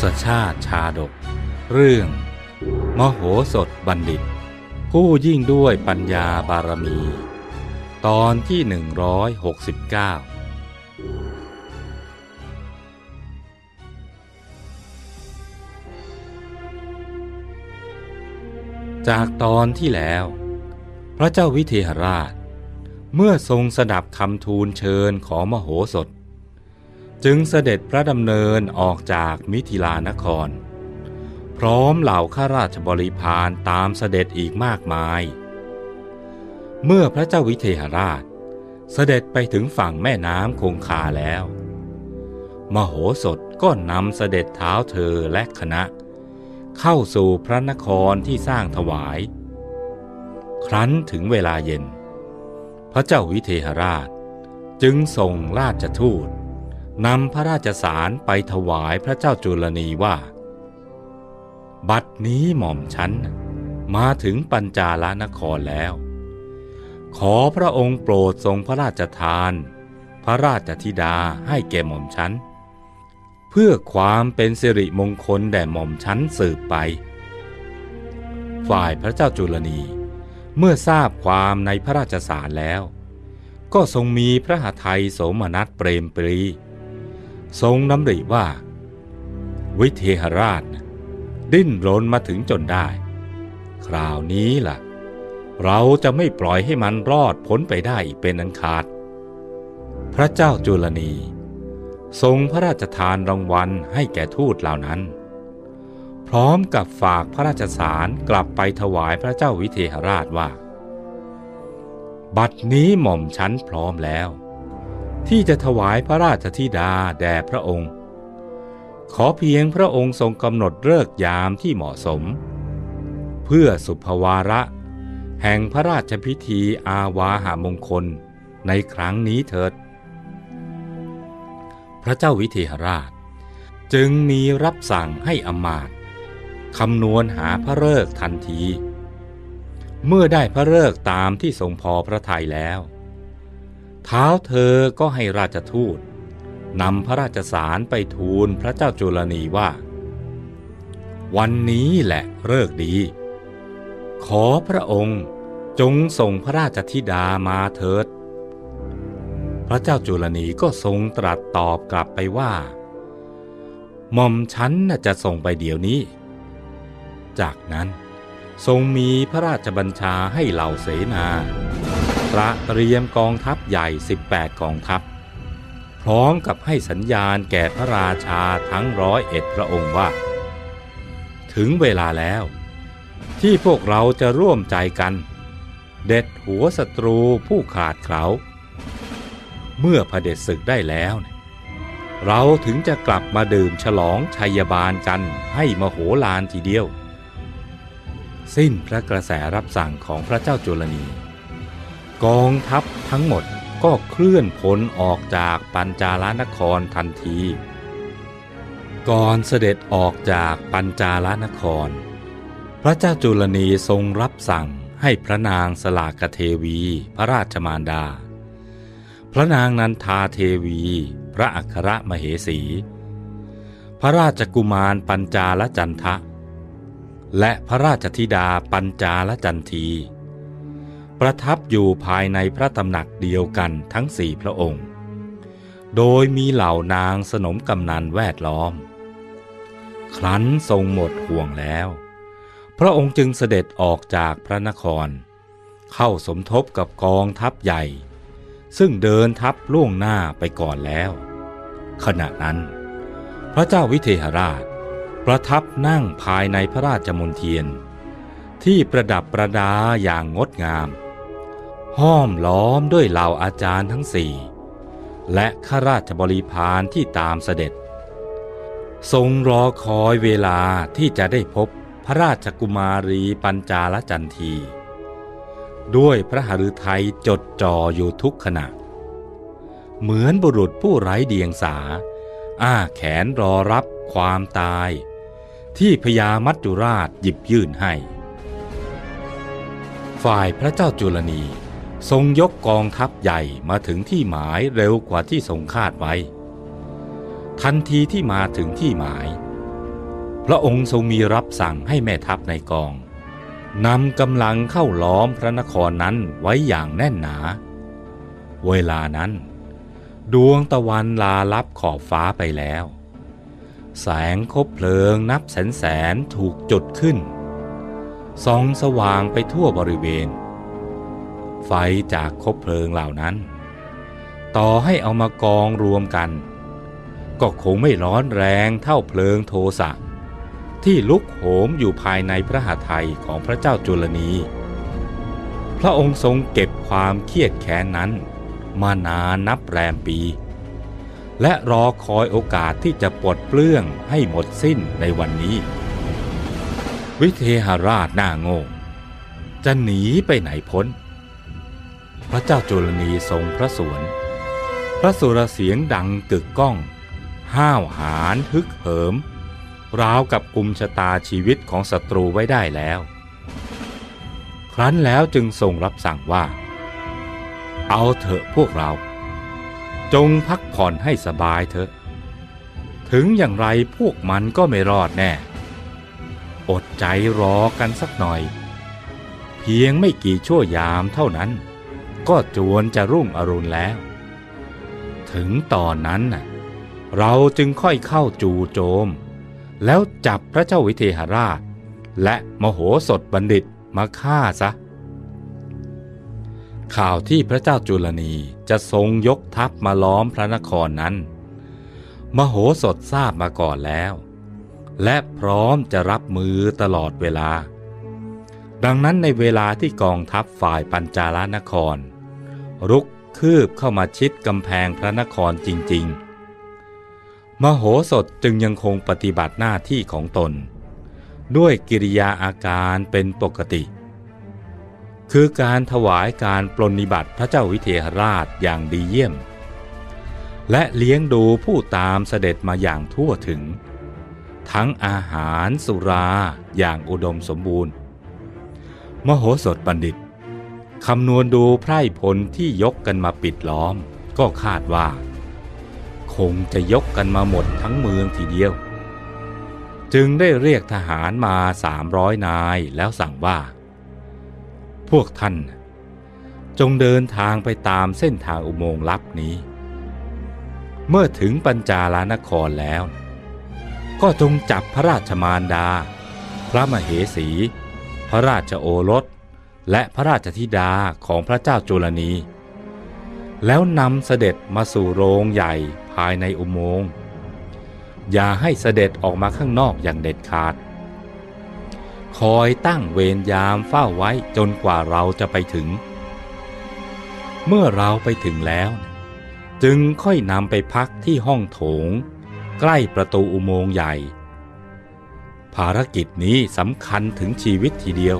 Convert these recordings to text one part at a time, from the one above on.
ศชาติชาดก เรื่อง มโหสถบัณฑิต ผู้ยิ่งด้วยปัญญาบารมี ตอนที่ 169 จากตอนที่แล้ว พระเจ้าวิเทหราช เมื่อทรงสดับคำทูลเชิญของมโหสถ จึงเสด็จพระดำเนินออกจากมิถิลานคร พร้อมเหล่าข้าราชบริพารตามเสด็จอีกมากมาย เมื่อพระเจ้าวิเทหราช เสด็จไปถึงฝั่งแม่น้ำคงคาแล้ว มโหสถก็นำเสด็จเท้าเธอและคณะ เข้าสู่พระนครที่สร้างถวาย ครั้นถึงเวลาเย็น พระเจ้าวิเทหราชจึงส่งราชทูต นำพระราชสารไปถวายพระเจ้าจุลนีว่า บัดนี้หม่อมฉันมาถึงปัญจาลนครแล้ว ขอพระองค์โปรดทรงพระราชทาน พระราชธิดาให้แก่หม่อมฉัน เพื่อความเป็นสิริมงคลแด่หม่อมฉันสืบไป ฝ่ายพระเจ้าจุลนีเมื่อทราบความในพระราชสารแล้ว ก็ทรงมีพระหทัยโสมนัสเปรมปรี ทรงน้ำริว่า วิเทหราช ดิ้นรนมาถึงจนได้ คราวนี้ล่ะ เราจะไม่ปล่อยให้มันรอดพ้นไปได้อีกเป็นอันขาด พระเจ้าจุลนีทรงพระราชทานรางวัลให้แก่ทูตเหล่านั้น พร้อมกับฝากพระราชสารกลับไปถวายพระเจ้าวิเทหราชว่า บัดนี้หม่อมชั้นพร้อมแล้ว ที่จะถวายพระราชธิดาแด่พระองค์ ขอเพียงพระองค์ทรงกำหนดเลิกยามที่เหมาะสม เพื่อสุภวาระ แห่งพระราชพิธีอาวาหามงคลในครั้งนี้เถิด พระเจ้าวิเทหราช จึงมีรับสั่งให้อมาตคำนวณหาพระเลิกทันที เมื่อได้พระเลิกตามที่ทรงพอพระทัยแล้ว เท้าเธอก็ให้ราชทูตนำพระราชสารไปทูลพระเจ้าจุลนีว่า วันนี้แหละเลิกดี ขอพระองค์จงส่งพระราชธิดามาเถิด พระเจ้าจุลนีก็ทรงตรัสตอบกลับไปว่าหม่อมฉันน่ะจะส่งไปเดี๋ยวนี้ จากนั้นทรงมีพระราชบัญชาให้เหล่าเสนา ตระเตรียมกองทัพใหญ่ 18 กองทัพ พร้อมกับให้สัญญาณแก่พระราชาทั้งร้อยเอ็ดพระองค์ว่า ถึงเวลาแล้ว ที่พวกเราจะร่วมใจกัน เด็ดหัวศัตรูผู้ขาดเขาเมื่อพระเด็จศึกได้แล้วเนี่ยเราถึงจะกลับมาดื่มฉลองชัยบาลกันให้มโหฬารทีเดียว สิ้นพระกระแสรับสั่งของพระเจ้าจุลนี กองทัพทั้งหมดก็เคลื่อนพลออกจากปัญจาลนครทันที ก่อนเสด็จออกจากปัญจาลนคร พระเจ้าจุลนีทรงรับสั่งให้พระนางสลากเทวีพระราชมารดา พระนางนันทาเทวี พระอัครมเหสี พระราชกุมารปัญจาลจันทะ และพระราชธิดาปัญจาลจันที ประทับอยู่ภายในพระตำหนักเดียวกันทั้งสี่พระองค์ โดยมีเหล่านางสนมกำนันแวดล้อม ครั้นทรงหมดห่วงแล้ว พระองค์จึงเสด็จออกจากพระนคร เข้าสมทบกับกองทัพใหญ่ ซึ่งเดินทัพล่วงหน้าไปก่อนแล้ว ขณะนั้น พระเจ้าวิเทหราช ประทับนั่งภายในพระราชมณเทียนที่ประดับประดาอย่างงดงาม ห้อมล้อมด้วยเหล่าอาจารย์ทั้งสี่และข้าราชบริพารที่ตามเสด็จ ทรงรอคอยเวลาที่จะได้พบพระราชกุมารีปัญจาลจันที ด้วยพระหฤทัยจดจ่ออยู่ทุกขณะ เหมือนบุรุษผู้ไร้เดียงสา อ้าแขนรอรับความตาย ที่พญามัจจุราชหยิบยื่นให้ ฝ่ายพระเจ้าจุลนี ทรงยกกองทัพใหญ่มาถึงที่หมายเร็วกว่าที่ทรงคาดไว้ ทันทีที่มาถึงที่หมาย พระองค์ทรงมีรับสั่งให้แม่ทัพในกองนำกำลังเข้าล้อมพระนครนั้นไว้อย่างแน่นหนา เวลานั้น ดวงตะวันลาลับขอบฟ้าไปแล้ว แสงคบเพลิงนับแสนแสนถูกจุดขึ้นส่องสว่างไปทั่วบริเวณ ไฟจากคบเพลิงเหล่านั้น ต่อให้เอามากองรวมกัน ก็คงไม่ร้อนแรงเท่าเพลิงโทสะที่ลุกโหมอยู่ภายในพระหฤทัยของพระเจ้าจุลนี พระองค์ทรงเก็บความเครียดแค้นนั้น มานานนับแรมปี และรอคอยโอกาสที่จะปลดเปลื้องให้หมดสิ้นในวันนี้ วิเทหราชหน้าโง่จะหนีไปไหนพ้น ระเจ้าจุลนีทรงพระสวน พระสุรเสียงดังกึกก้อง ห้าวหาญฮึกเหิม ราวกับกุมชะตาชีวิตของศัตรูไว้ได้แล้ว ครั้นแล้วจึงทรงรับสั่งว่า เอาเถอะพวกเรา จงพักผ่อนให้สบายเถอะ ถึงอย่างไรพวกมันก็ไม่รอดแน่ อดใจรอกันสักหน่อย เพียงไม่กี่ชั่วยามเท่านั้น ก็จวนจะรุ่งอรุณแล้ว ถึงตอนนั้นน่ะเราจึงค่อยเข้าจู่โจม แล้วจับพระเจ้าวิเทหราช และมโหสถบัณฑิตมาฆ่าซะ ข่าวที่พระเจ้าจุลนีจะทรงยกทัพมาล้อมพระนครนั้น มโหสถทราบมาก่อนแล้ว และพร้อมจะรับมือตลอดเวลา ดังนั้นในเวลาที่กองทัพฝ่ายปัญจาลนคร รุกคืบเข้ามาชิดกำแพงพระนครจริง ๆ มโหสถจึงยังคงปฏิบัติหน้าที่ของตน ด้วยกิริยาอาการเป็นปกติ คือการถวายการปรนิบัติพระเจ้าวิเทหราชอย่างดีเยี่ยม และเลี้ยงดูผู้ตามเสด็จมาอย่างทั่วถึง ทั้งอาหารสุราอย่างอุดมสมบูรณ์ มโหสถบัณฑิต คำนวณดูไพร่พลที่ยกกันมาปิดล้อม ก็คาดว่า คงจะยกกันมาหมดทั้งเมืองทีเดียว จึงได้เรียกทหารมาสามร้อยนายแล้วสั่งว่า พวกท่านจงเดินทางไปตามเส้นทางอุโมงค์ลับนี้ เมื่อถึงปัญจาลานครแล้ว ก็จงจับพระราชมารดา พระมเหสี พระราชโอรส และพระราชธิดาของพระเจ้าจุลนี แล้วนำเสด็จมาสู่โรงใหญ่ภายในอุโมงค์ อย่าให้เสด็จออกมาข้างนอกอย่างเด็ดขาด คอยตั้งเวรยามเฝ้าไว้จนกว่าเราจะไปถึง เมื่อเราไปถึงแล้ว จึงค่อยนำไปพักที่ห้องโถง ใกล้ประตูอุโมงค์ใหญ่ ภารกิจนี้สำคัญถึงชีวิตทีเดียว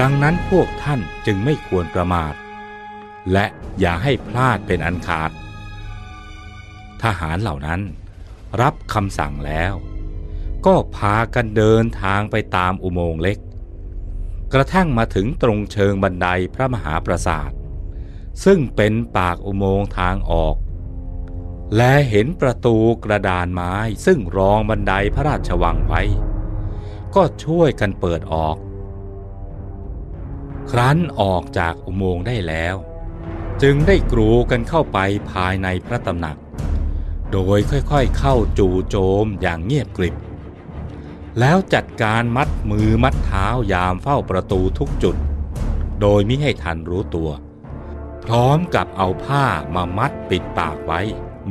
ดังนั้นพวกท่านจึงไม่ควรประมาท และอย่าให้พลาดเป็นอันขาด ทหารเหล่านั้นรับคำสั่งแล้ว ก็พากันเดินทางไปตามอุโมงค์เล็ก กระทั่งมาถึงตรงเชิงบันไดพระมหาปราสาท ซึ่งเป็นปากอุโมงค์ทางออก และเห็นประตูกระดานไม้ซึ่งรองบันไดพระราชวังไว้ ก็ช่วยกันเปิดออก ครั้นออกจากอุโมงค์ได้แล้ว จึงได้กรูกันเข้าไปภายในพระตำหนัก โดยค่อยๆเข้าจู่โจมอย่างเงียบกริบ แล้วจัดการมัดมือมัดเท้ายามเฝ้าประตูทุกจุด โดยมิให้ทันรู้ตัว พร้อมกับเอาผ้ามามัดปิดปากไว้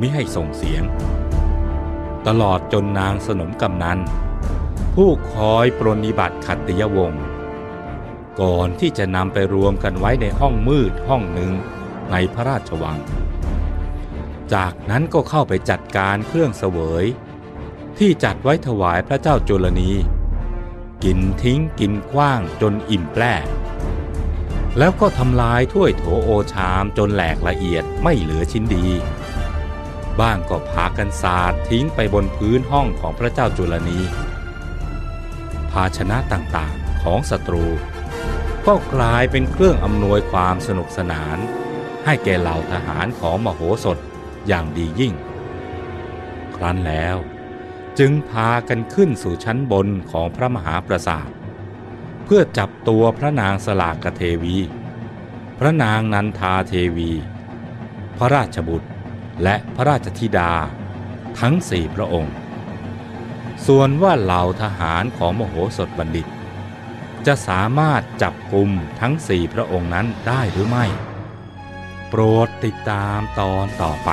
มิให้ส่งเสียง ตลอดจนนางสนมกำนันผู้คอยปรนิบัติขัตติยวงศ์ ก่อนที่จะนำไปรวมกันไว้ในห้องมืดห้องหนึ่งในพระราชวัง จากนั้นก็เข้าไปจัดการเครื่องเสวย ที่จัดไว้ถวายพระเจ้าจุลนี กินทิ้งกินกว้างจนอิ่มแปร่แล้วก็ทำลายถ้วยโถโอชามจนแหลกละเอียดไม่เหลือชิ้นดี บ้างก็พากันสาดทิ้งไปบนพื้นห้องของพระเจ้าจุลนี ภาชนะต่างๆของศัตรู ก็กลายเป็นเครื่องอำนวยความสนุกสนาน ให้แก่เหล่าทหารของมโหสถอย่างดียิ่ง ครั้นแล้วจึงพากันขึ้นสู่ชั้นบนของพระมหาปราสาท เพื่อจับตัวพระนางสลากเทวี พระนางนันทาเทวี พระราชบุตรและพระราชธิดาทั้งสี่พระองค์ ส่วนว่าเหล่าทหารของมโหสถบัณฑิต จะสามารถจับกลุ่มทั้งสี่พระองค์นั้นได้หรือไม่ โปรดติดตามตอนต่อไป